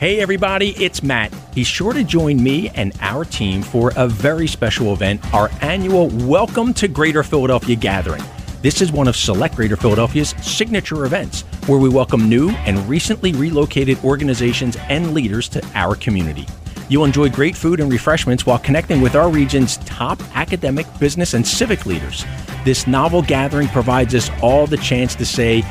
Hey, everybody, it's Matt. Be sure to join me and our team for a very special event, our annual Welcome to Greater Philadelphia gathering. This is one of Select Greater Philadelphia's signature events where we welcome new and recently relocated organizations and leaders to our community. You'll enjoy great food and refreshments while connecting with our region's top academic, business, and civic leaders. This novel gathering provides us all the chance to say,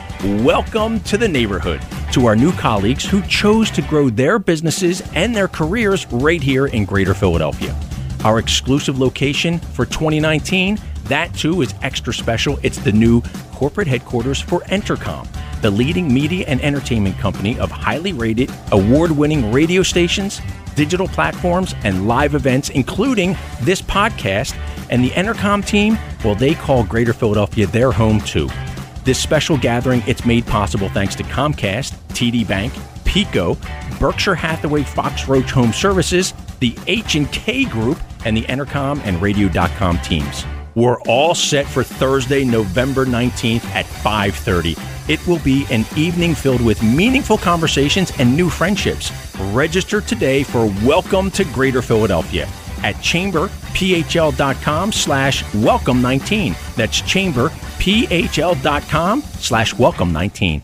Welcome to the neighborhood to our new colleagues who chose to grow their businesses and their careers right here in Greater Philadelphia. Our exclusive location for 2019, that too is extra special. It's the new corporate headquarters for Entercom, the leading media and entertainment company of highly rated, award winning radio stations, digital platforms, and live events, including this podcast. And the Entercom team, well, they call Greater Philadelphia their home too. This special gathering, it's made possible thanks to Comcast, TD Bank, PECO, Berkshire Hathaway Fox Roach Home Services, the H&K Group, and the Entercom and Radio.com teams. We're all set for Thursday, November 19th at 5:30. It will be an evening filled with meaningful conversations and new friendships. Register today for Welcome to Greater Philadelphia at chamberphl.com slash welcome 19. That's chamberphl.com slash welcome 19.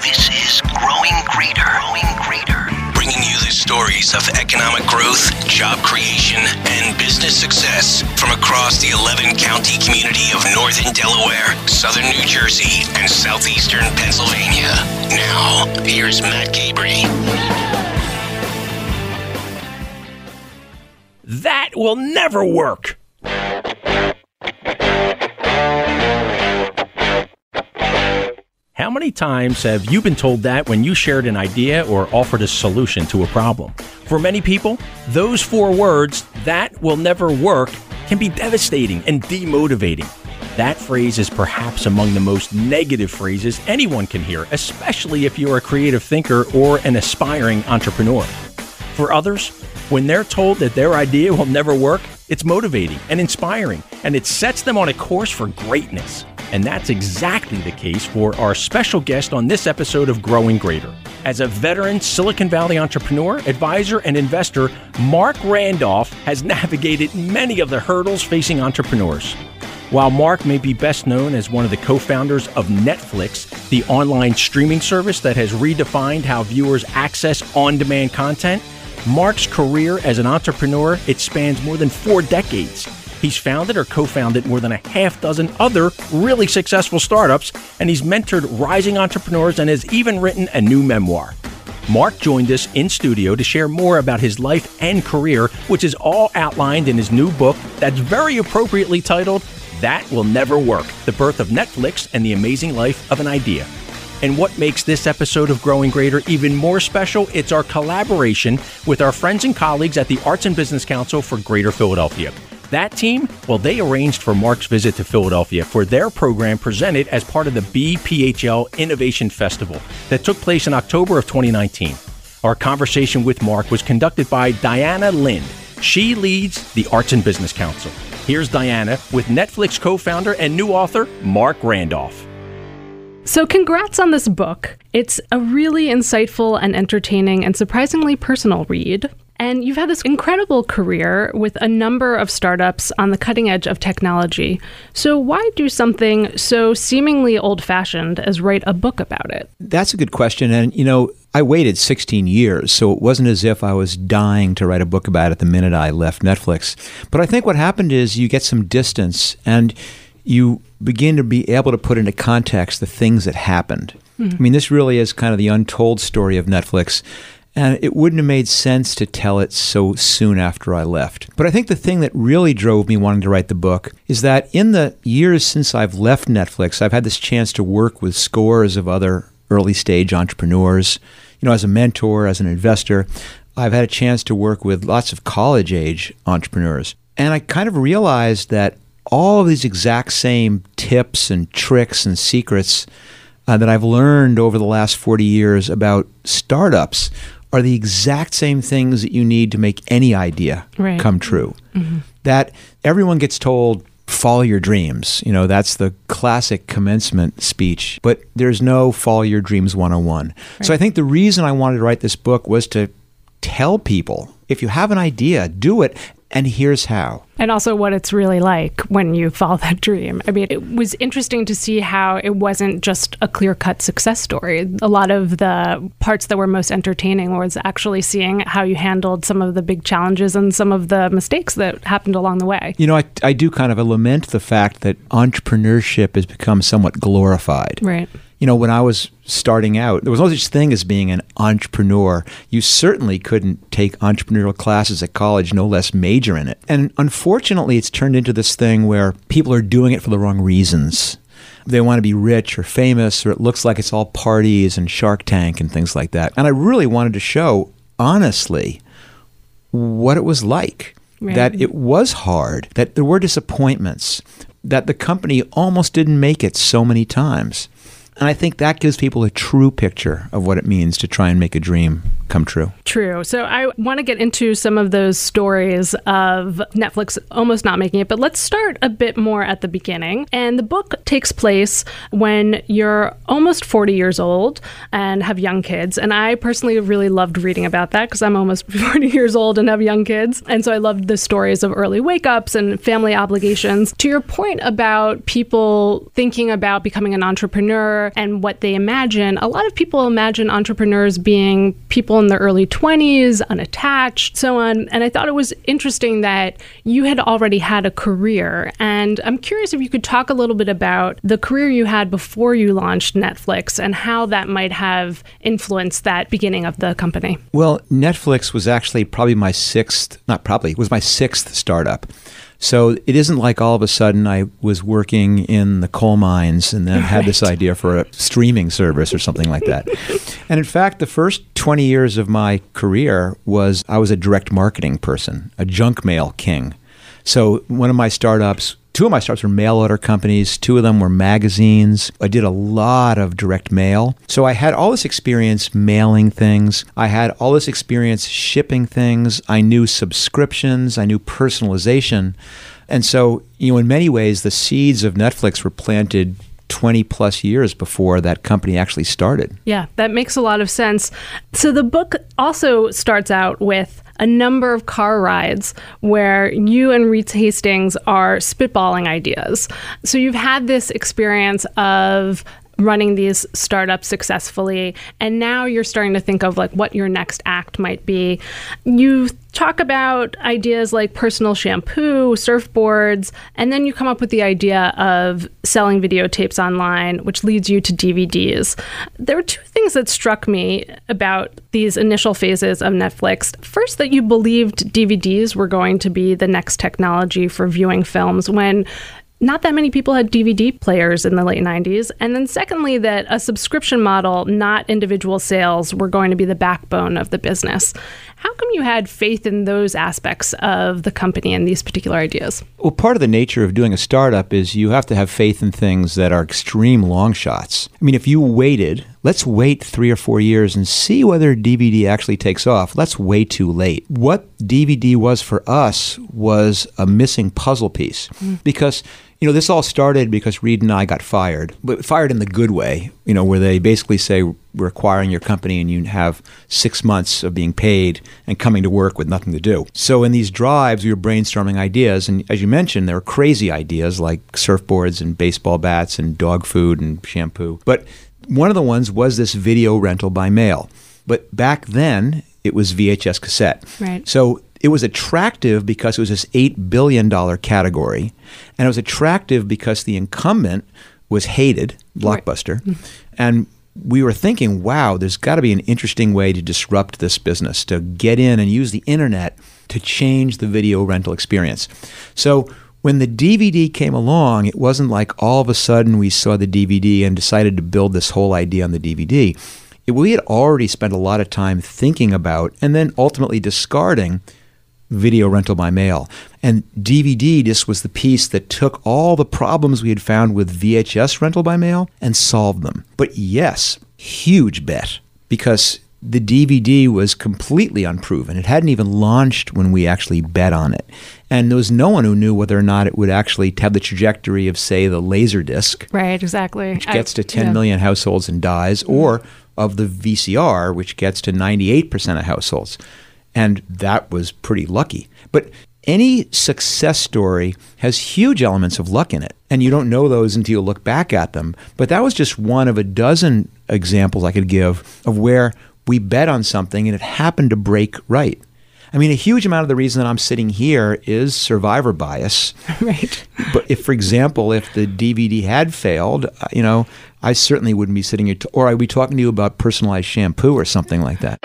This is Growing Greater. Growing Greater. Bringing you the stories of economic growth, job creation, and business success from across the 11 county community of northern Delaware, southern New Jersey, and southeastern Pennsylvania. Now, here's Matt Cabrey. That will never work. How many times have you been told that when you shared an idea or offered a solution to a problem? For many people, those four words, that will never work, can be devastating and demotivating. That phrase is perhaps among the most negative phrases anyone can hear, especially if you're a creative thinker or an aspiring entrepreneur. For others, when they're told that their idea will never work, it's motivating and inspiring, and it sets them on a course for greatness. And that's exactly the case for our special guest on this episode of Growing Greater. As a veteran Silicon Valley entrepreneur, advisor, and investor, Marc Randolph has navigated many of the hurdles facing entrepreneurs. While Marc may be best known as one of the co founders of Netflix, the online streaming service that has redefined how viewers access on demand content, Marc's career as an entrepreneur, it spans more than four decades. He's founded or co-founded more than a half dozen other really successful startups, and he's mentored rising entrepreneurs and has even written a new memoir. Marc joined us in studio to share more about his life and career, which is all outlined in his new book that's very appropriately titled That Will Never Work The Birth of Netflix and the Amazing Life of an Idea. And what makes this episode of Growing Greater even more special, it's our collaboration with our friends and colleagues at the Arts and Business Council for Greater Philadelphia. That team, well, they arranged for Marc's visit to Philadelphia for their program presented as part of the BPHL Innovation Festival that took place in October of 2019. Our conversation with Marc was conducted by Diana Lind. She leads the Arts and Business Council. Here's Diana with Netflix co founder and new author, Marc Randolph. So, congrats on this book. It's a really insightful and entertaining and surprisingly personal read. And you've had this incredible career with a number of startups on the cutting edge of technology. So, why do something so seemingly old fashioned as write a book about it? That's a good question. And, you know, I waited 16 years, so it wasn't as if I was dying to write a book about it the minute I left Netflix. But I think what happened is you get some distance and you begin to be able to put into context the things that happened. Mm-hmm. I mean, this really is kind of the untold story of Netflix. And it wouldn't have made sense to tell it so soon after I left. But I think the thing that really drove me wanting to write the book is that in the years since I've left Netflix, I've had this chance to work with scores of other early stage entrepreneurs. You know, as a mentor, as an investor, I've had a chance to work with lots of college age entrepreneurs. And I kind of realized that all of these exact same tips and tricks and secrets uh, that I've learned over the last 40 years about startups are the exact same things that you need to make any idea right. come true. Mm-hmm. That everyone gets told follow your dreams. You know, that's the classic commencement speech, but there's no follow your dreams 101. Right. So I think the reason I wanted to write this book was to tell people if you have an idea, do it and here's how. And also what it's really like when you follow that dream. I mean, it was interesting to see how it wasn't just a clear cut success story. A lot of the parts that were most entertaining was actually seeing how you handled some of the big challenges and some of the mistakes that happened along the way. You know, I, I do kind of lament the fact that entrepreneurship has become somewhat glorified. Right you know, when I was starting out, there was no such thing as being an entrepreneur. You certainly couldn't take entrepreneurial classes at college, no less major in it. And unfortunately, it's turned into this thing where people are doing it for the wrong reasons. They want to be rich or famous, or it looks like it's all parties and Shark Tank and things like that. And I really wanted to show, honestly, what it was like. Right. That it was hard, that there were disappointments, that the company almost didn't make it so many times. And I think that gives people a true picture of what it means to try and make a dream come true. True. So I want to get into some of those stories of Netflix almost not making it, but let's start a bit more at the beginning. And the book takes place when you're almost 40 years old and have young kids. And I personally really loved reading about that because I'm almost 40 years old and have young kids. And so I loved the stories of early wake ups and family obligations. To your point about people thinking about becoming an entrepreneur and what they imagine, a lot of people imagine entrepreneurs being people in their early 20s, unattached, so on. And I thought it was interesting that you had already had a career. And I'm curious if you could talk a little bit about the career you had before you launched Netflix and how that might have influenced that beginning of the company. Well, Netflix was actually probably my sixth, not probably, was my sixth startup. So it isn't like all of a sudden I was working in the coal mines and then right. had this idea for a streaming service or something like that. and in fact, the first 20 years of my career was I was a direct marketing person, a junk mail king. So one of my startups two of my startups were mail order companies. Two of them were magazines. I did a lot of direct mail. So I had all this experience mailing things. I had all this experience shipping things. I knew subscriptions. I knew personalization. And so, you know, in many ways, the seeds of Netflix were planted 20 plus years before that company actually started. Yeah, that makes a lot of sense. So the book also starts out with a number of car rides where you and Reed Hastings are spitballing ideas. So you've had this experience of running these startups successfully and now you're starting to think of like what your next act might be you talk about ideas like personal shampoo, surfboards, and then you come up with the idea of selling videotapes online, which leads you to DVDs. There were two things that struck me about these initial phases of Netflix. First, that you believed DVDs were going to be the next technology for viewing films when not that many people had DVD players in the late 90s. And then, secondly, that a subscription model, not individual sales, were going to be the backbone of the business. How come you had faith in those aspects of the company and these particular ideas? Well, part of the nature of doing a startup is you have to have faith in things that are extreme long shots. I mean, if you waited, let's wait three or four years and see whether DVD actually takes off. That's way too late. What DVD was for us was a missing puzzle piece mm. because you know, this all started because Reed and I got fired, but fired in the good way, you know, where they basically say, we're acquiring your company and you have six months of being paid and coming to work with nothing to do. So in these drives, we were brainstorming ideas. And as you mentioned, there were crazy ideas like surfboards and baseball bats and dog food and shampoo. But one of the ones was this video rental by mail. But back then, it was VHS cassette. Right. So it was attractive because it was this $8 billion category. And it was attractive because the incumbent was hated, Blockbuster. Right. And we were thinking, wow, there's got to be an interesting way to disrupt this business, to get in and use the internet to change the video rental experience. So when the DVD came along, it wasn't like all of a sudden we saw the DVD and decided to build this whole idea on the DVD. It, we had already spent a lot of time thinking about and then ultimately discarding video rental by mail. And DVD just was the piece that took all the problems we had found with VHS rental by mail and solved them. But yes, huge bet because the DVD was completely unproven. It hadn't even launched when we actually bet on it. And there was no one who knew whether or not it would actually have the trajectory of, say, the Laserdisc, Right, exactly. which gets to 10 yeah. million households and dies, or of the VCR, which gets to 98% of households. And that was pretty lucky. But any success story has huge elements of luck in it. And you don't know those until you look back at them. But that was just one of a dozen examples I could give of where we bet on something and it happened to break right. I mean, a huge amount of the reason that I'm sitting here is survivor bias. Right. But if, for example, if the DVD had failed, uh, you know, I certainly wouldn't be sitting here, t- or I'd be talking to you about personalized shampoo or something like that.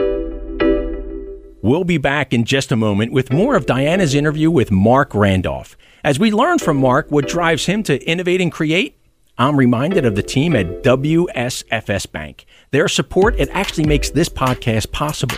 We'll be back in just a moment with more of Diana's interview with Marc Randolph. As we learn from Marc what drives him to innovate and create, I'm reminded of the team at WSFS Bank. Their support, it actually makes this podcast possible.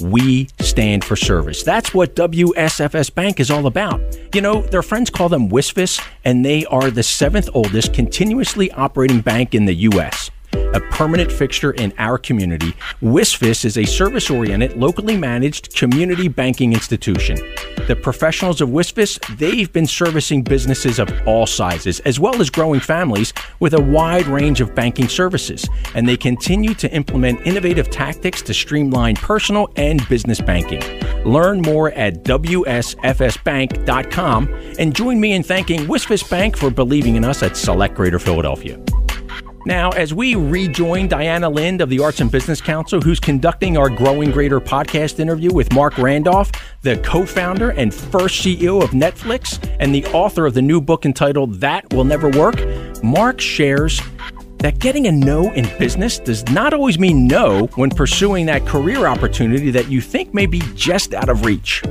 We stand for service. That's what WSFS Bank is all about. You know, their friends call them WISFIS, and they are the seventh oldest continuously operating bank in the U.S a permanent fixture in our community, WISFIS is a service oriented, locally managed community banking institution. The professionals of WISFIS, they've been servicing businesses of all sizes, as well as growing families with a wide range of banking services. And they continue to implement innovative tactics to streamline personal and business banking. Learn more at WSFSbank.com and join me in thanking WISFIS Bank for believing in us at Select Greater Philadelphia. Now, as we rejoin Diana Lind of the Arts and Business Council, who's conducting our Growing Greater podcast interview with Marc Randolph, the co founder and first CEO of Netflix, and the author of the new book entitled That Will Never Work, Marc shares that getting a no in business does not always mean no when pursuing that career opportunity that you think may be just out of reach.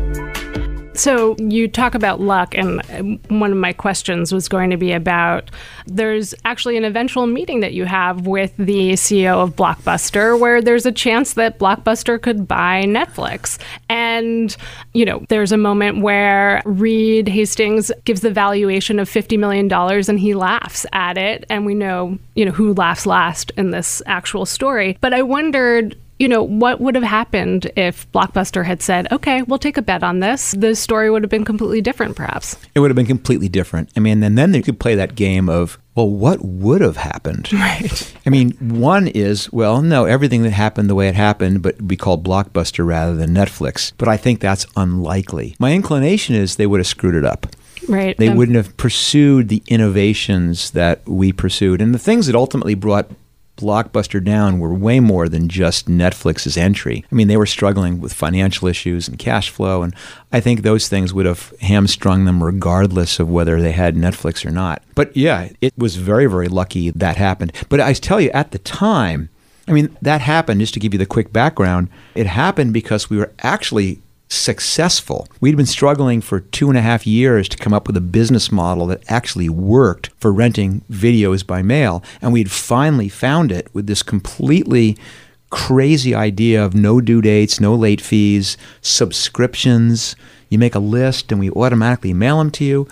So you talk about luck, and uh, one of my questions was going to be about there's actually an eventual meeting that you have with the CEO of Blockbuster where there's a chance that Blockbuster could buy Netflix. And, you know, there's a moment where Reed Hastings gives the valuation of $50 million and he laughs at it. And we know, you know, who laughs last in this actual story. But I wondered you know, what would have happened if Blockbuster had said, okay, we'll take a bet on this? The story would have been completely different, perhaps. It would have been completely different. I mean, and then they could play that game of, well, what would have happened? Right. I mean, one is, well, no, everything that happened the way it happened, but be called Blockbuster rather than Netflix. But I think that's unlikely. My inclination is they would have screwed it up. Right. They Um, wouldn't have pursued the innovations that we pursued. And the things that ultimately brought Blockbuster down were way more than just Netflix's entry. I mean, they were struggling with financial issues and cash flow, and I think those things would have hamstrung them regardless of whether they had Netflix or not. But yeah, it was very, very lucky that happened. But I tell you, at the time, I mean, that happened, just to give you the quick background, it happened because we were actually successful. We'd been struggling for two and a half years to come up with a business model that actually worked for renting videos by mail. And we'd finally found it with this completely crazy idea of no due dates, no late fees, subscriptions. You make a list and we automatically mail them to you.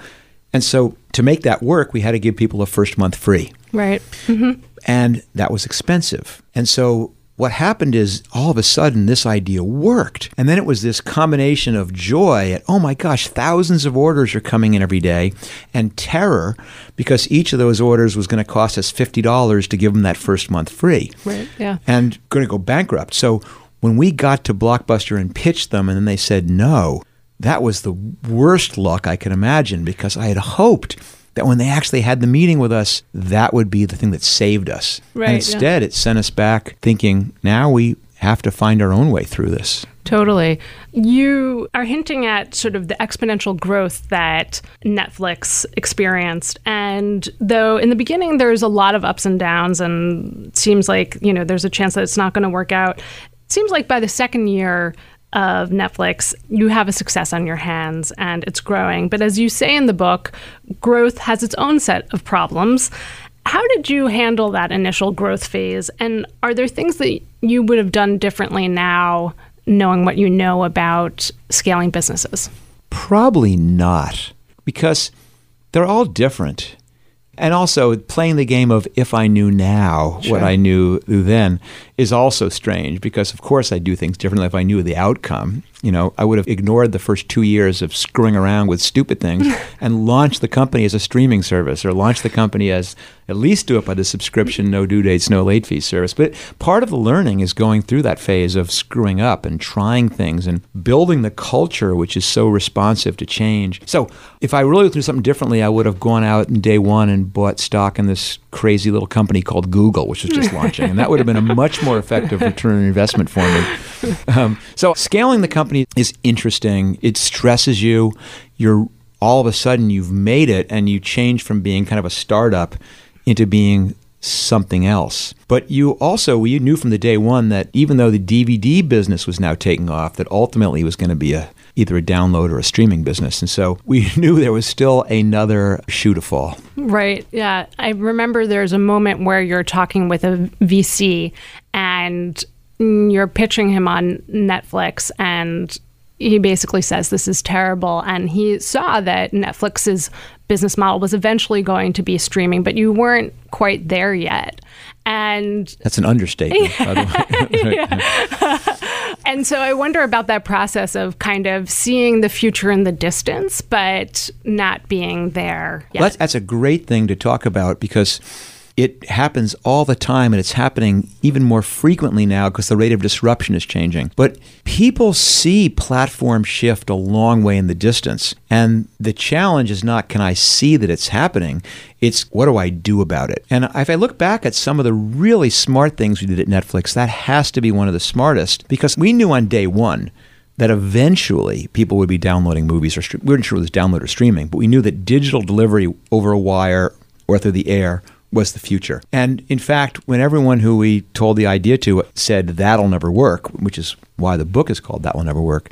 And so to make that work, we had to give people a first month free Right. Mm-hmm. and that was expensive. And so what happened is all of a sudden this idea worked. And then it was this combination of joy at, oh my gosh, thousands of orders are coming in every day, and terror because each of those orders was going to cost us $50 to give them that first month free. Right. Yeah. And going to go bankrupt. So when we got to Blockbuster and pitched them and then they said no, that was the worst luck I could imagine because I had hoped that when they actually had the meeting with us, that would be the thing that saved us. Right, and yeah. instead, it sent us back thinking, now we have to find our own way through this. Totally. You are hinting at sort of the exponential growth that Netflix experienced. And though in the beginning there's a lot of ups and downs, and it seems like, you know, there's a chance that it's not going to work out, it seems like by the second year, of Netflix, you have a success on your hands and it's growing. But as you say in the book, growth has its own set of problems. How did you handle that initial growth phase? And are there things that you would have done differently now, knowing what you know about scaling businesses? Probably not, because they're all different. And also, playing the game of if I knew now what I knew then is also strange because, of course, I'd do things differently if I knew the outcome. You know, I would have ignored the first two years of screwing around with stupid things and launched the company as a streaming service or launched the company as at least do it by the subscription, no due dates, no late fee service. But part of the learning is going through that phase of screwing up and trying things and building the culture, which is so responsive to change. So if I really would do something differently, I would have gone out in day one and bought stock in this crazy little company called Google, which was just launching. And that would have been a much more effective return on investment for me. Um, so scaling the company is interesting. It stresses you. You're all of a sudden you've made it and you change from being kind of a startup into being something else. But you also you knew from the day one that even though the DVD business was now taking off, that ultimately it was going to be a either a download or a streaming business. And so we knew there was still another shoe to fall. Right. Yeah. I remember there's a moment where you're talking with a VC and you're pitching him on Netflix and he basically says this is terrible and he saw that Netflix's business model was eventually going to be streaming but you weren't quite there yet and that's an understatement and so i wonder about that process of kind of seeing the future in the distance but not being there yet. Well, that's, that's a great thing to talk about because it happens all the time and it's happening even more frequently now because the rate of disruption is changing. But people see platform shift a long way in the distance. And the challenge is not can I see that it's happening? It's what do I do about it? And if I look back at some of the really smart things we did at Netflix, that has to be one of the smartest because we knew on day one that eventually people would be downloading movies or we weren't sure it was download or streaming, but we knew that digital delivery over a wire or through the air was the future. And in fact, when everyone who we told the idea to said that'll never work, which is why the book is called That Will Never Work,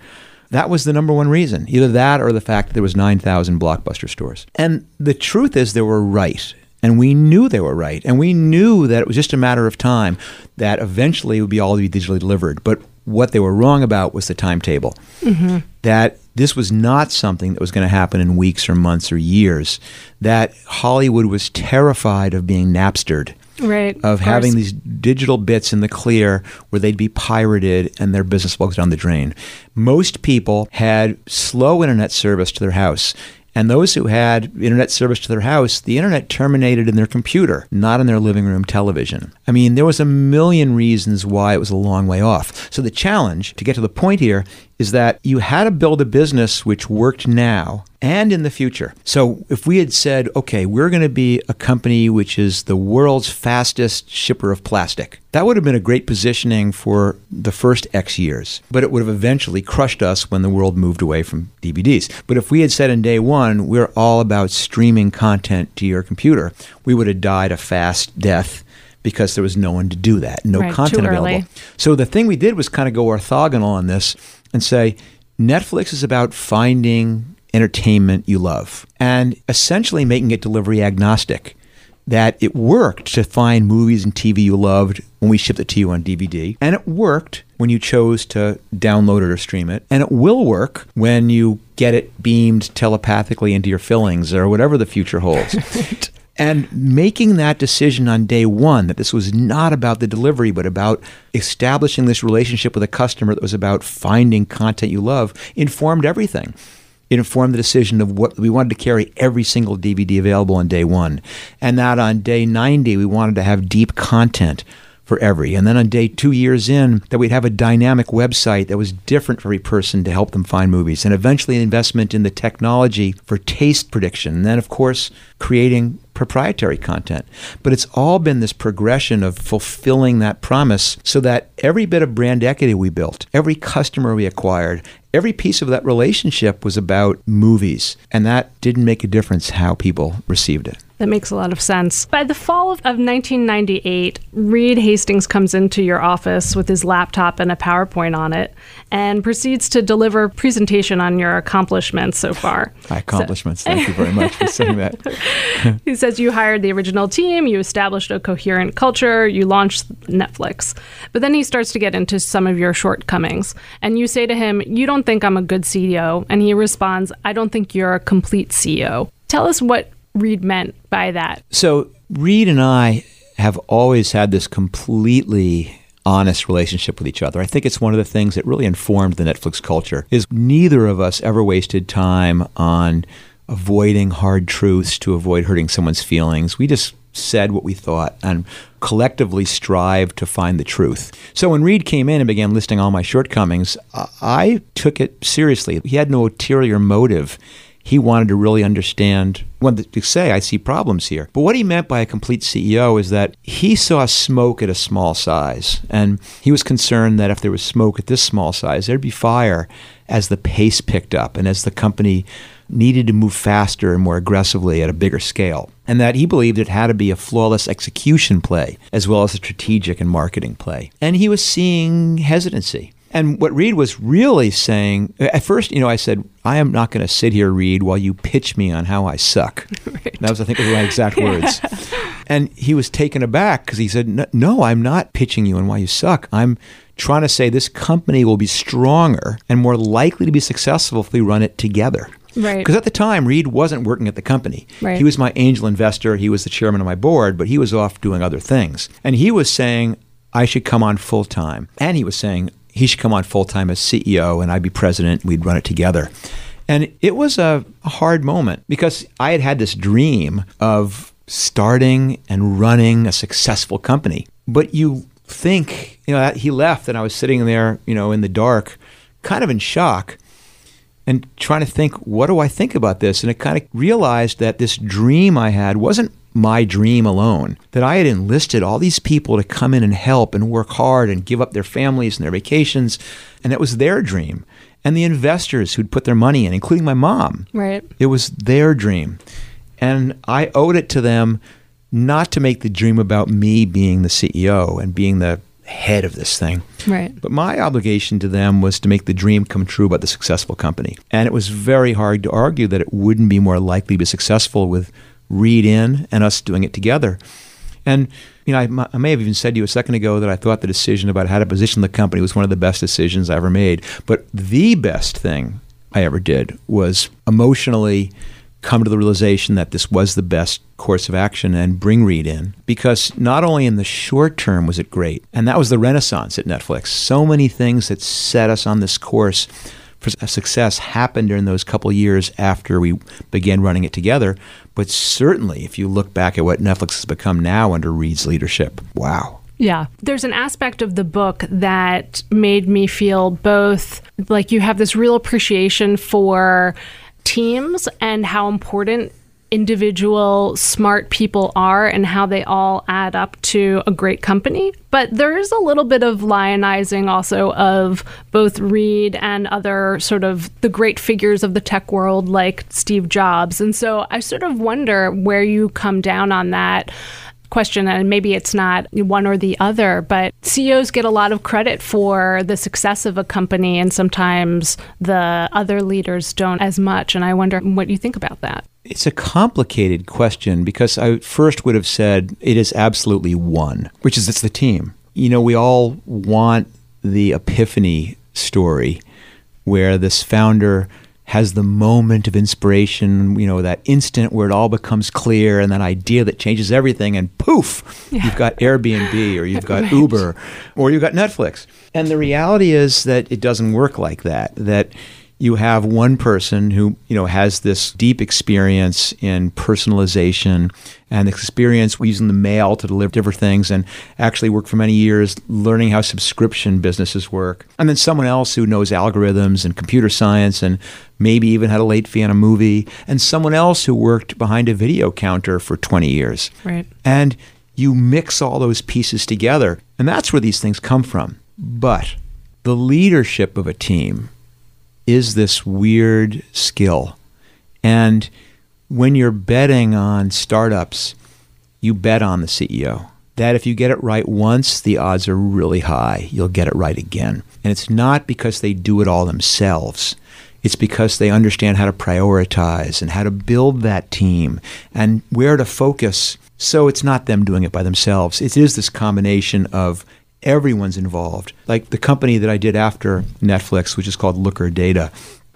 that was the number one reason. Either that or the fact that there was 9,000 blockbuster stores. And the truth is they were right. And we knew they were right. And we knew that it was just a matter of time that eventually it would be all be digitally delivered. But what they were wrong about was the timetable. Mm-hmm. That this was not something that was going to happen in weeks or months or years. That Hollywood was terrified of being Napstered. Right. Of, of having these digital bits in the clear where they'd be pirated and their business go down the drain. Most people had slow internet service to their house. And those who had internet service to their house, the internet terminated in their computer, not in their living room television. I mean, there was a million reasons why it was a long way off. So the challenge, to get to the point here, is that you had to build a business which worked now and in the future. So if we had said, okay, we're going to be a company which is the world's fastest shipper of plastic, that would have been a great positioning for the first X years. But it would have eventually crushed us when the world moved away from DVDs. But if we had said in day one, we're all about streaming content to your computer, we would have died a fast death because there was no one to do that, no right, content available. So the thing we did was kind of go orthogonal on this and say Netflix is about finding entertainment you love and essentially making it delivery agnostic. That it worked to find movies and TV you loved when we shipped it to you on DVD, and it worked when you chose to download it or stream it, and it will work when you get it beamed telepathically into your fillings or whatever the future holds. And making that decision on day one that this was not about the delivery, but about establishing this relationship with a customer that was about finding content you love informed everything. It informed the decision of what we wanted to carry every single DVD available on day one. And that on day 90, we wanted to have deep content for every. And then on day two years in, that we'd have a dynamic website that was different for every person to help them find movies. And eventually an investment in the technology for taste prediction. And then, of course, creating proprietary content. But it's all been this progression of fulfilling that promise so that every bit of brand equity we built, every customer we acquired, every piece of that relationship was about movies. And that didn't make a difference how people received it. That makes a lot of sense. By the fall of 1998, Reed Hastings comes into your office with his laptop and a PowerPoint on it and proceeds to deliver a presentation on your accomplishments so far. My accomplishments. So, Thank you very much for saying that. he says you hired the original team, you established a coherent culture, you launched Netflix. But then he starts to get into some of your shortcomings. And you say to him, You don't think I'm a good CEO? And he responds, I don't think you're a complete CEO. Tell us what Reed meant by that. So, Reed and I have always had this completely honest relationship with each other. I think it's one of the things that really informed the Netflix culture is neither of us ever wasted time on avoiding hard truths to avoid hurting someone's feelings. We just said what we thought and collectively strived to find the truth. So when Reed came in and began listing all my shortcomings, I took it seriously. He had no ulterior motive. He wanted to really understand, wanted to say, I see problems here. But what he meant by a complete CEO is that he saw smoke at a small size. And he was concerned that if there was smoke at this small size, there'd be fire as the pace picked up and as the company needed to move faster and more aggressively at a bigger scale, and that he believed it had to be a flawless execution play as well as a strategic and marketing play. And he was seeing hesitancy. And what Reed was really saying, at first, you know, I said, I am not going to sit here, Reed, while you pitch me on how I suck. Right. That was, I think, was my exact words. And he was taken aback because he said, No, I'm not pitching you on why you suck. I'm trying to say this company will be stronger and more likely to be successful if we run it together. Right. Because at the time, Reed wasn't working at the company. Right. He was my angel investor. He was the chairman of my board, but he was off doing other things. And he was saying, I should come on full time. And he was saying, he should come on full time as CEO and I'd be president. We'd run it together. And it was a, a hard moment because I had had this dream of starting and running a successful company. But you think, you know, he left and I was sitting there, you know, in the dark, kind of in shock and trying to think, what do I think about this? And I kind of realized that this dream I had wasn't my dream alone, that I had enlisted all these people to come in and help and work hard and give up their families and their vacations. And it was their dream. And the investors who'd put their money in, including my mom. Right. It was their dream. And I owed it to them not to make the dream about me being the CEO and being the head of this thing. Right. But my obligation to them was to make the dream come true about the successful company. And it was very hard to argue that it wouldn't be more likely to be successful with Reed in and us doing it together. And you know, I, I, may have even said to you a second ago that I thought the decision about how to position the company was one of the best decisions I ever made. But the best thing I ever did was emotionally come to the realization that this was the best course of action and bring Reed in because not only in the short term was it great, and that was the renaissance at Netflix. So many things that set us on this course success happened during those couple years after we began running it together. But certainly, if you look back at what Netflix has become now under Reed's leadership, wow. Yeah. There's an aspect of the book that made me feel both like you have this real appreciation for teams and how important individual smart people are and how they all add up to a great company. But there is a little bit of lionizing also of both Reed and other sort of the great figures of the tech world like Steve Jobs. And so I sort of wonder where you come down on that question, and maybe it's not one or the other, but CEOs get a lot of credit for the success of a company, and sometimes the other leaders don't as much. And I wonder what you think about that. It's a complicated question because I first would have said it is absolutely one, which is it's the team. You know, we all want the epiphany story where this founder has the moment of inspiration, you know, that instant where it all becomes clear and that idea that changes everything, and poof, yeah. you've got Airbnb or you've got right. Uber or you've got Netflix. And the reality is that it doesn't work like that. That you have one person who you know has this deep experience in personalization and experience using the mail to deliver different things and actually worked for many years learning how subscription businesses work. And then someone else who knows algorithms and computer science and maybe even had a late fee on a movie and someone else who worked behind a video counter for 20 years. Right. And you mix all those pieces together. And that's where these things come from. But the leadership of a team is this weird skill. And when you're betting on startups, you bet on the CEO. That if you get it right once, the odds are really high. You'll get it right again. And it's not because they do it all themselves. It's because they understand how to prioritize and how to build that team and where to focus. So it's not them doing it by themselves. It is this combination of everyone's involved. Like the company that I did after Netflix, which is called Looker Data,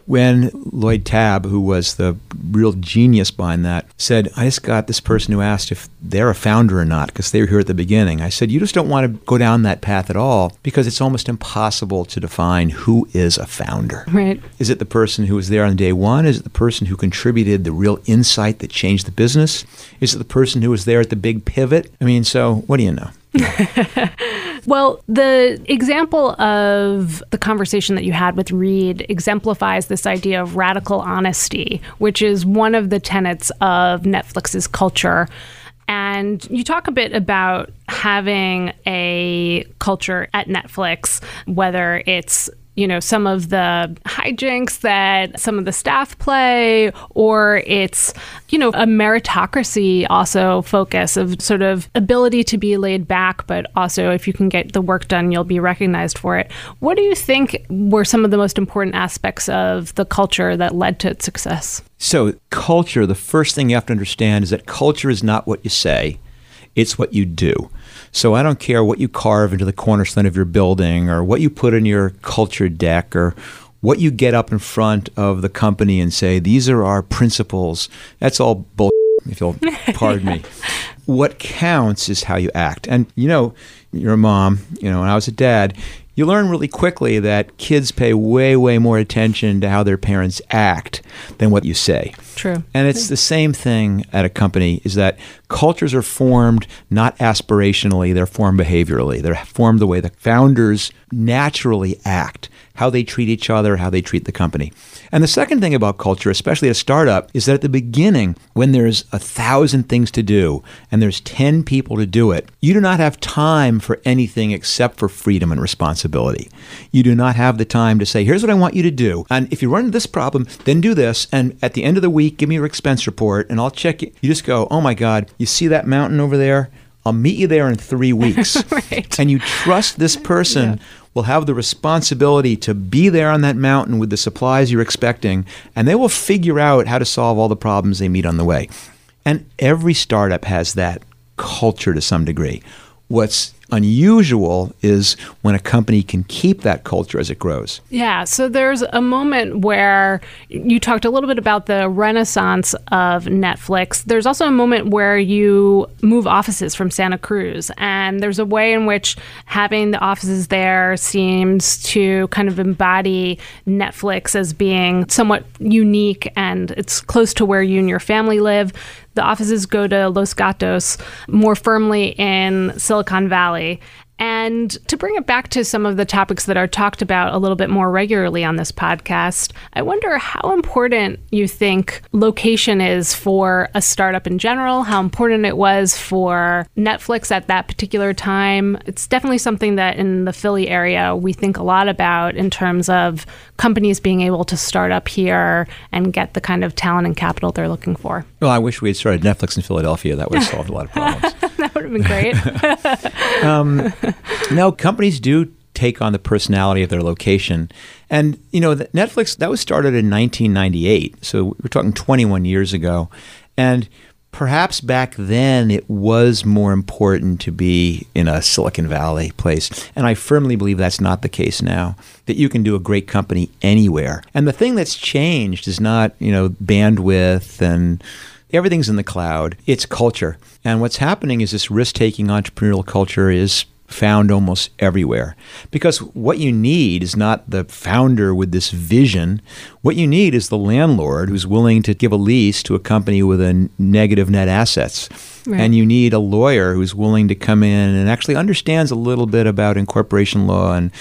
when Lloyd Tabb, who was the real genius behind that, said, I just got this person who asked if they're a founder or not because they were here at the beginning. I said, You just don't want to go down that path at all because it's almost impossible to define who is a founder. Right. Is it the person who was there on day one? Is it the person who contributed the real insight that changed the business? Is it the person who was there at the big pivot? I mean, so what do you know? Well, the example of the conversation that you had with Reed exemplifies this idea of radical honesty, which is one of the tenets of Netflix's culture. And you talk a bit about having a culture at Netflix, whether it's you know, some of the hijinks that some of the staff play, or it's, you know, a meritocracy also focus of sort of ability to be laid back, but also if you can get the work done, you'll be recognized for it. What do you think were some of the most important aspects of the culture that led to its success? So, culture, the first thing you have to understand is that culture is not what you say, it's what you do. So I don't care what you carve into the cornerstone of your building or what you put in your culture deck or what you get up in front of the company and say, these are our principles. That's all bull, if you'll pardon me. What counts is how you act. And, you know, you're a mom, you know, when I was a dad, you learn really quickly that kids pay way, way more attention to how their parents act than what you say. True. And it's the same thing at a company is that cultures are formed not aspirationally, they're formed behaviorally. They're formed the way the founders naturally act, how they treat each other, how they treat the company. And the second thing about culture, especially a startup, is that at the beginning, when there's a thousand things to do and there's 10 people to do it, you do not have time for anything except for freedom and responsibility. You do not have the time to say, here's what I want you to do. And if you run into this problem, then do this. And at the end of the week, give me your expense report and I'll check it. You just go, oh my God, you see that mountain over there? I'll meet you there in three weeks. right. And you trust this person yeah. will have the responsibility to be there on that mountain with the supplies you're expecting, and they will figure out how to solve all the problems they meet on the way. And every startup has that culture to some degree. What's unusual is when a company can keep that culture as it grows. Yeah, so there's a moment where you talked a little bit about the renaissance of Netflix. There's also a moment where you move offices from Santa Cruz, and there's a way in which having the offices there seems to kind of embody Netflix as being somewhat unique and it's close to where you and your family live the offices go to Los Gatos, more firmly in Silicon Valley. And to bring it back to some of the topics that are talked about a little bit more regularly on this podcast, I wonder how important you think location is for a startup in general, how important it was for Netflix at that particular time. It's definitely something that in the Philly area we think a lot about in terms of companies being able to start up here and get the kind of talent and capital they're looking for. Well, I wish we had started Netflix in Philadelphia. That would have solved a lot of problems. that would have been great. um, no, companies do take on the personality of their location. And, you know, Netflix, that was started in 1998. So we're talking 21 years ago. And perhaps back then it was more important to be in a Silicon Valley place. And I firmly believe that's not the case now, that you can do a great company anywhere. And the thing that's changed is not, you know, bandwidth and everything's in the cloud, it's culture. And what's happening is this risk taking entrepreneurial culture is found almost everywhere. Because what you need is not the founder with this vision. What you need is the landlord who's willing to give a lease to a company with a negative net assets. Right. And you need a lawyer who's willing to come in and actually understands a little bit about incorporation law and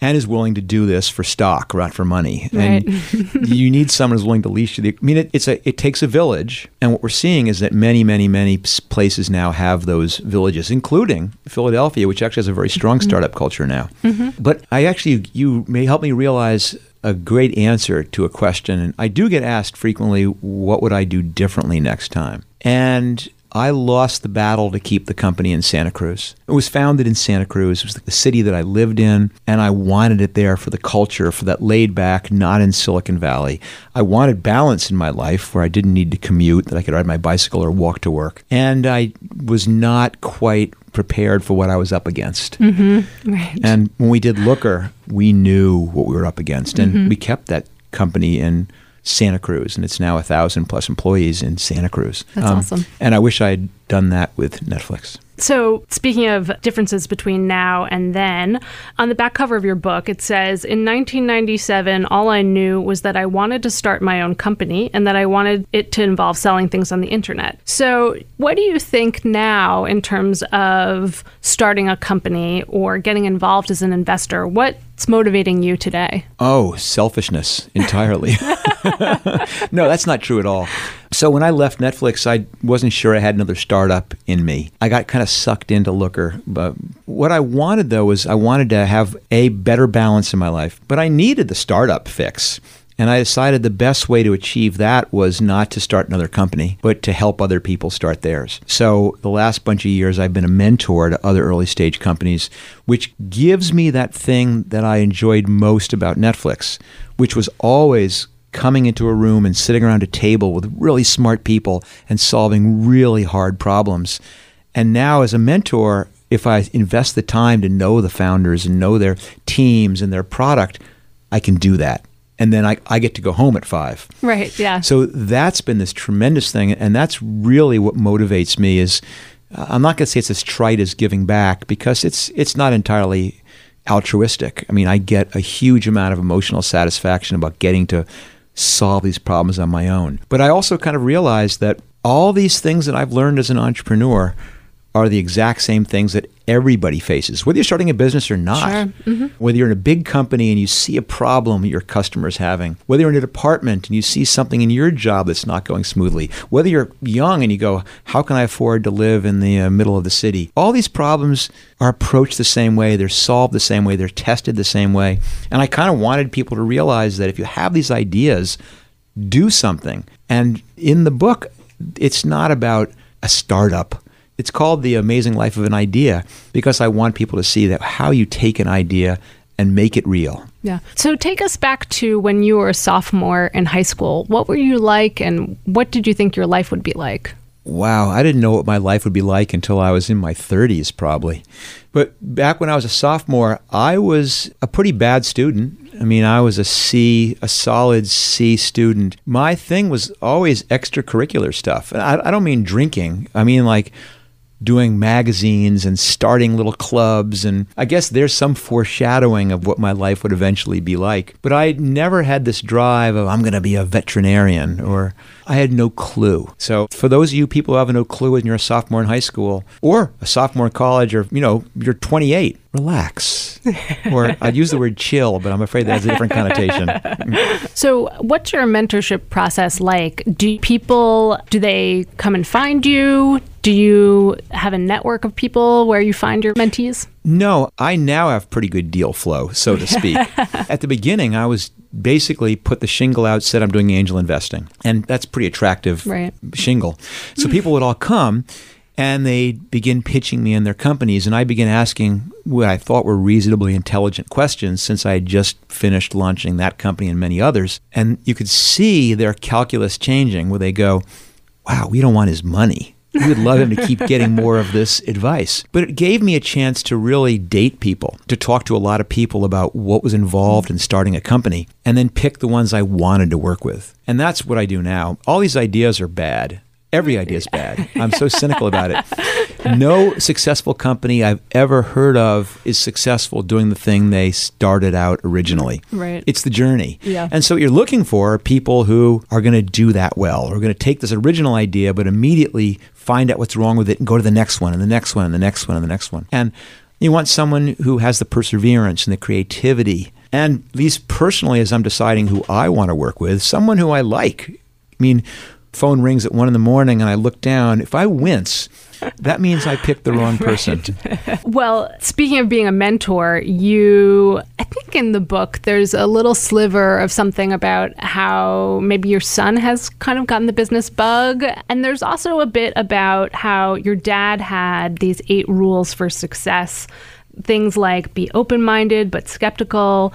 and is willing to do this for stock, not for money. Right. And you need someone who's willing to leash you. The, I mean, it, it's a it takes a village, and what we're seeing is that many, many, many places now have those villages, including Philadelphia, which actually has a very strong mm-hmm. startup culture now. Mm-hmm. But I actually, you may help me realize a great answer to a question, and I do get asked frequently, "What would I do differently next time?" And I lost the battle to keep the company in Santa Cruz. It was founded in Santa Cruz. It was the city that I lived in, and I wanted it there for the culture, for that laid back, not in Silicon Valley. I wanted balance in my life where I didn't need to commute, that I could ride my bicycle or walk to work. And I was not quite prepared for what I was up against. Mm-hmm. Right. And when we did Looker, we knew what we were up against, and mm-hmm. we kept that company in Santa Cruz, and it's now a thousand plus employees in Santa Cruz. That's um, awesome. And I wish I had done that with Netflix. So, speaking of differences between now and then, on the back cover of your book, it says In 1997, all I knew was that I wanted to start my own company and that I wanted it to involve selling things on the internet. So, what do you think now in terms of starting a company or getting involved as an investor? What's motivating you today? Oh, selfishness entirely. no, that's not true at all. So when I left Netflix, I wasn't sure I had another startup in me. I got kind of sucked into Looker. But what I wanted though was I wanted to have a better balance in my life, but I needed the startup fix. And I decided the best way to achieve that was not to start another company, but to help other people start theirs. So the last bunch of years, I've been a mentor to other early stage companies, which gives me that thing that I enjoyed most about Netflix, which was always coming into a room and sitting around a table with really smart people and solving really hard problems. And now, as a mentor, if I invest the time to know the founders and know their teams and their product, I can do that. And then I, I get to go home at five. Right. Yeah. So that's been this tremendous thing. And that's really what motivates me is uh, I'm not going to say it's as trite as giving back because it's, it's not entirely altruistic. I mean, I get a huge amount of emotional satisfaction about getting to solve these problems on my own. But I also kind of realized that all these things that I've learned as an entrepreneur are the exact same things that everybody faces, whether you're starting a business or not. Sure. Mm-hmm. Whether you're in a big company and you see a problem your customer's having, whether you're in a department and you see something in your job that's not going smoothly, whether you're young and you go, How can I afford to live in the uh, middle of the city? All these problems are approached the same way, they're solved the same way, they're tested the same way. And I kind of wanted people to realize that if you have these ideas, do something. And in the book, it's not about a startup it's called The Amazing Life of an Idea because I want people to see that how you take an idea and make it real. Yeah. So take us back to when you were a sophomore in high school. What were you like and what did you think your life would be like? Wow, I didn't know what my life would be like until I was in my 30s, probably. But back when I was a sophomore, I was a pretty bad student. I mean, I was a C, a solid C student. My thing was always extracurricular stuff. And I, I don't mean drinking, I mean like doing magazines and starting little clubs. And I guess there's some foreshadowing of what my life would eventually be like. But I never had this drive of, I'm going to be a veterinarian, or I had no clue. So for those of you people who have no clue when you're a sophomore in high school or a sophomore in college, or, you know, you're 28, relax. or I'd use the word chill, but I'm afraid that has a different connotation. so, what's your mentorship process like? Do people do they come and find you? Do you have a network of people where you find your mentees? No, I now have pretty good deal flow, so to speak. At the beginning, I was basically put the shingle out, said I'm doing angel investing. And that's pretty attractive right. shingle. So people would all come and they begin pitching me in their companies and i begin asking what i thought were reasonably intelligent questions since i had just finished launching that company and many others and you could see their calculus changing where they go wow we don't want his money we would love him to keep getting more of this advice. But it gave me a chance to really date people, to talk to a lot of people about what was involved in starting a company, and then pick the ones I wanted to work with. And that's what I do now. All these ideas are bad. Every idea is bad. I'm so cynical about it. No successful company I've ever heard of is successful doing the thing they started out originally. Right. It's the journey. Yeah. And so what you're looking for are people who are going to do that well, are going to take this original idea, but immediately find out what's wrong with it and go to the next one and the next one and the next one and the next one. And you want someone who has the perseverance and the creativity. And at least personally, as I'm deciding who I want to work with, someone who I like. I mean, phone rings at one in the morning and I look down, if I wince, that means I picked the wrong person. well, speaking of being a mentor, you, I think in the book, there's a little sliver of something about how maybe your son has kind of gotten the business bug. And there's also a bit about how your dad had these eight rules for success things like be open minded but skeptical.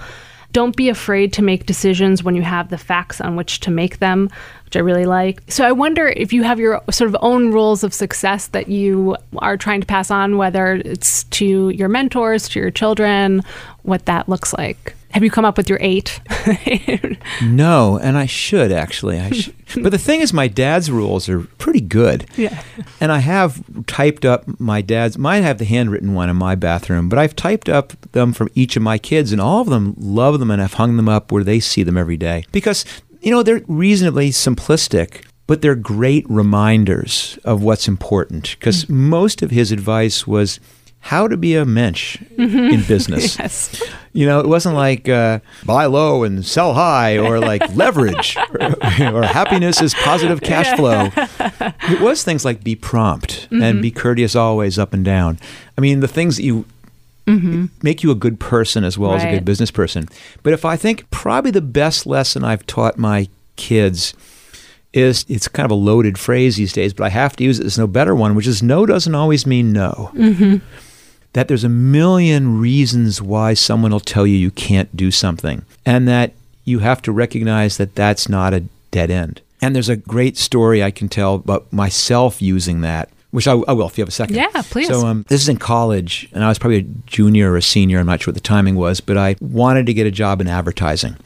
Don't be afraid to make decisions when you have the facts on which to make them which I really like. So I wonder if you have your sort of own rules of success that you are trying to pass on, whether it's to your mentors, to your children, what that looks like. Have you come up with your eight? no, and I should actually. I should. but the thing is, my dad's rules are pretty good. Yeah. And I have typed up my dad's. Mine have the handwritten one in my bathroom, but I've typed up them from each of my kids, and all of them love them, and I've hung them up where they see them every day because you know they're reasonably simplistic. But they're great reminders of what's important because mm. most of his advice was how to be a mensch mm-hmm. in business. yes. You know, it wasn't like uh, buy low and sell high or like leverage or, or, happiness is positive cash flow. It was things like be prompt mm-hmm. and be courteous always up and down. I mean, the things that you mm-hmm. make you a good person as well right. as a good business person. But if I think probably the best lesson I've taught my kids is it's kind of a loaded phrase these days, but I have to use it. There's no better one, which is no doesn't always mean no. Mm-hmm that there's a million reasons why someone will tell you you can't do something, and that you have to recognize that that's not a dead end. And there's a great story I can tell about myself using that, which I, I will if you have a second. Yeah, please. So um, this is in college, and I was probably a junior or a senior. I'm not sure what the timing was, but I wanted to get a job in advertising.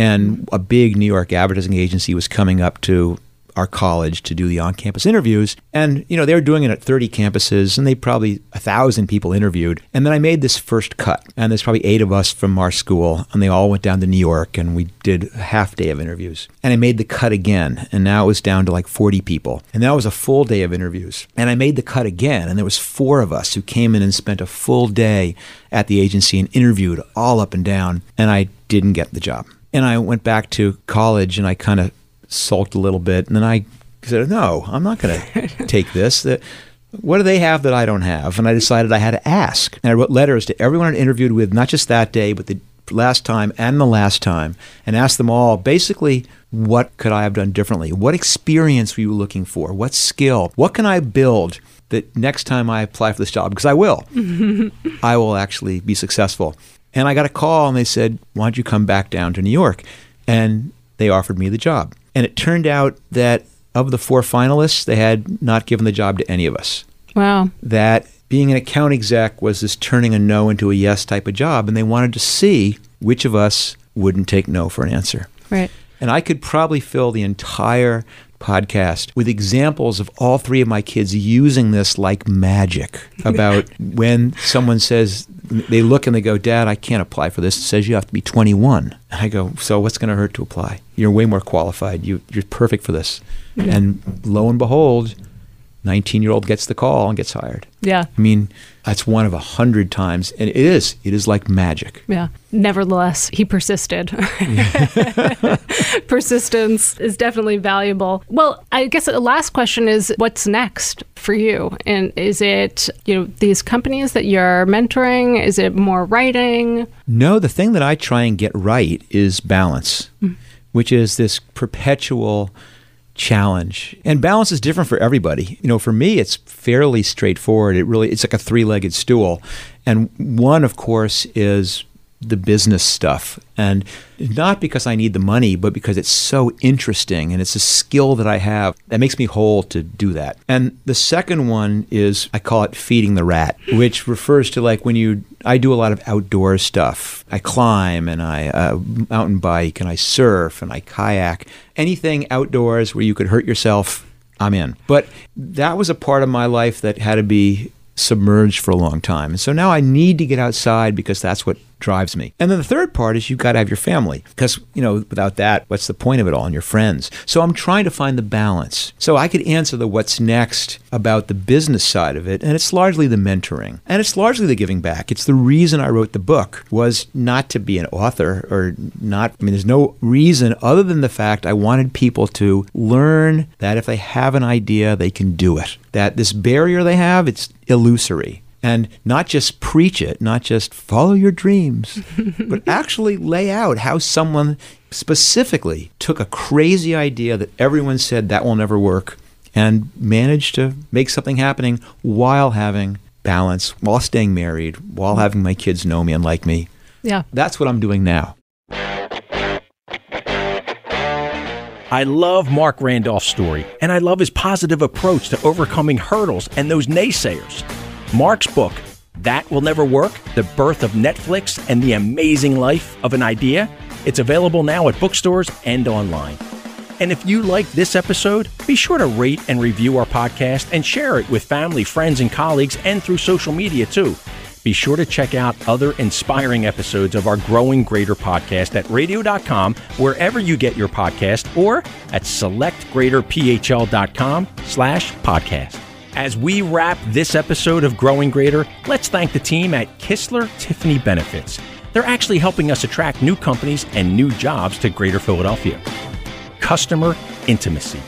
And a big New York advertising agency was coming up to our college to do the on-campus interviews. And you know they were doing it at 30 campuses and they probably a thousand people interviewed. And then i made this first cut and there's probably eight of us from our school and they all went down to new york and we did a half day of interviews. And i made the cut again and now it was down to like 40 people. And that was a full day of interviews. And i made the cut again and there was four of us who came in and spent a full day at the agency and interviewed all up and down and i didn't get the job. And I went back to college and I kind of sulked a little bit, and then I said, "No, I'm not going to take this." what do they have that I don't have? And I decided I had to ask. And I wrote letters to everyone I interviewed with, not just that day, but the last time and the last time, and asked them all basically, what could I have done differently? What experience were you looking for? What skill? What can I build that next time I apply for this job? Because I will. I will actually be successful. And I got a call and they said, why don't you come back down to New York? And they offered me the job. And it turned out that of the four finalists, they had not given the job to any of us. Wow. That being an account exec was this turning a no into a yes type of job. And they wanted to see which of us wouldn't take no for an answer. Right. And I could probably fill the entire podcast with examples of all three of my kids using this like magic about when someone says they look and they go, Dad, I can't apply for this. It says you have to be 21. And I go, So what's going to hurt to apply? You're way more qualified. You, you're perfect for this. And lo and behold, 19 year old gets the call and gets hired. Yeah. I mean, that's one of a hundred times. And it is. It is like magic. Yeah. Nevertheless, he persisted. Persistence is definitely valuable. Well, I guess the last question is what's next for you? And is it, you know, these companies that you're mentoring? Is it more writing? No, the thing that I try and get right is balance, mm. which is this perpetual challenge. And balance is different for everybody. You know, for me, it's fairly straightforward. It really, it's like a three legged stool. And one, of course, is the business stuff. And not because I need the money, but because it's so interesting and it's a skill that I have that makes me whole to do that. And the second one is I call it feeding the rat, which refers to like when you, I do a lot of outdoor stuff. I climb and I uh, mountain bike and I surf and I kayak. Anything outdoors where you could hurt yourself, I'm in. But that was a part of my life that had to be submerged for a long time. And so now I need to get outside because that's what drives me. And then the third part is you've got to have your family because, you know, without that, what's the point of it all and your friends? So I'm trying to find the balance. So I could answer the what's next about the business side of it, and it's largely the mentoring and it's largely the giving back. It's the reason I wrote the book was not to be an author or not, I mean, there's no reason other than the fact I wanted people to learn that if they have an idea, they can do it. That this barrier they have, it's illusory and not just preach it, not just follow your dreams, but actually lay out how someone specifically took a crazy idea that everyone said that will never work and managed to make something happening while having balance, while staying married, while having my kids know me and like me. Yeah. That's what I'm doing now. I love Marc Randolph's story, and I love his positive approach to overcoming hurdles and those naysayers. Marc's book, That Will Never Work The Birth of Netflix and the Amazing Life of an Idea. It's available now at bookstores and online. And if you like this episode, be sure to rate and review our podcast and share it with family, friends, and colleagues and through social media too. Be sure to check out other inspiring episodes of our Growing Greater podcast at radio.com, wherever you get your podcast, or at selectgreaterphl.com slash podcast. As we wrap this episode of Growing Greater, let's thank the team at Kistler Tiffany Benefits. They're actually helping us attract new companies and new jobs to Greater Philadelphia customer intimacy.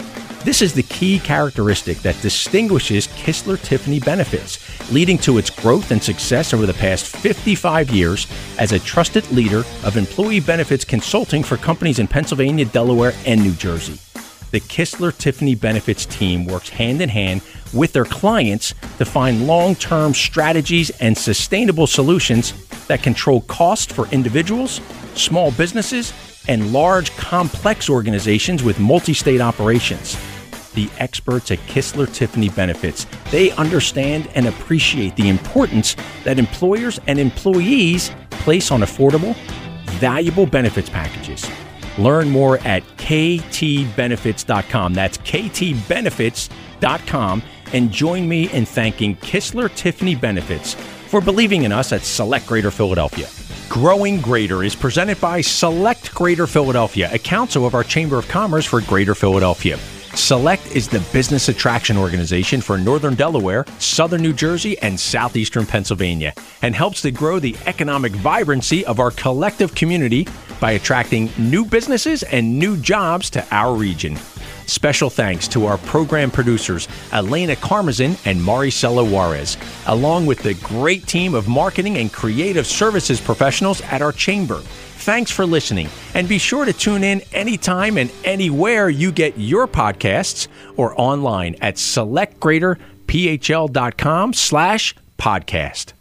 This is the key characteristic that distinguishes Kistler Tiffany Benefits, leading to its growth and success over the past 55 years as a trusted leader of employee benefits consulting for companies in Pennsylvania, Delaware, and New Jersey. The Kistler Tiffany Benefits team works hand in hand with their clients to find long term strategies and sustainable solutions that control cost for individuals, small businesses, and large, complex organizations with multi state operations. The experts at Kistler Tiffany Benefits, they understand and appreciate the importance that employers and employees place on affordable, valuable benefits packages. Learn more at ktbenefits.com. That's ktbenefits.com. And join me in thanking Kistler Tiffany Benefits for believing in us at Select Greater Philadelphia. Growing Greater is presented by Select Greater Philadelphia, a council of our Chamber of Commerce for Greater Philadelphia. Select is the business attraction organization for Northern Delaware, Southern New Jersey, and Southeastern Pennsylvania, and helps to grow the economic vibrancy of our collective community by attracting new businesses and new jobs to our region. Special thanks to our program producers, Elena Carmazin and Maricela Juarez, along with the great team of marketing and creative services professionals at our chamber. Thanks for listening, and be sure to tune in anytime and anywhere you get your podcasts or online at selectgreaterphl.com slash podcast.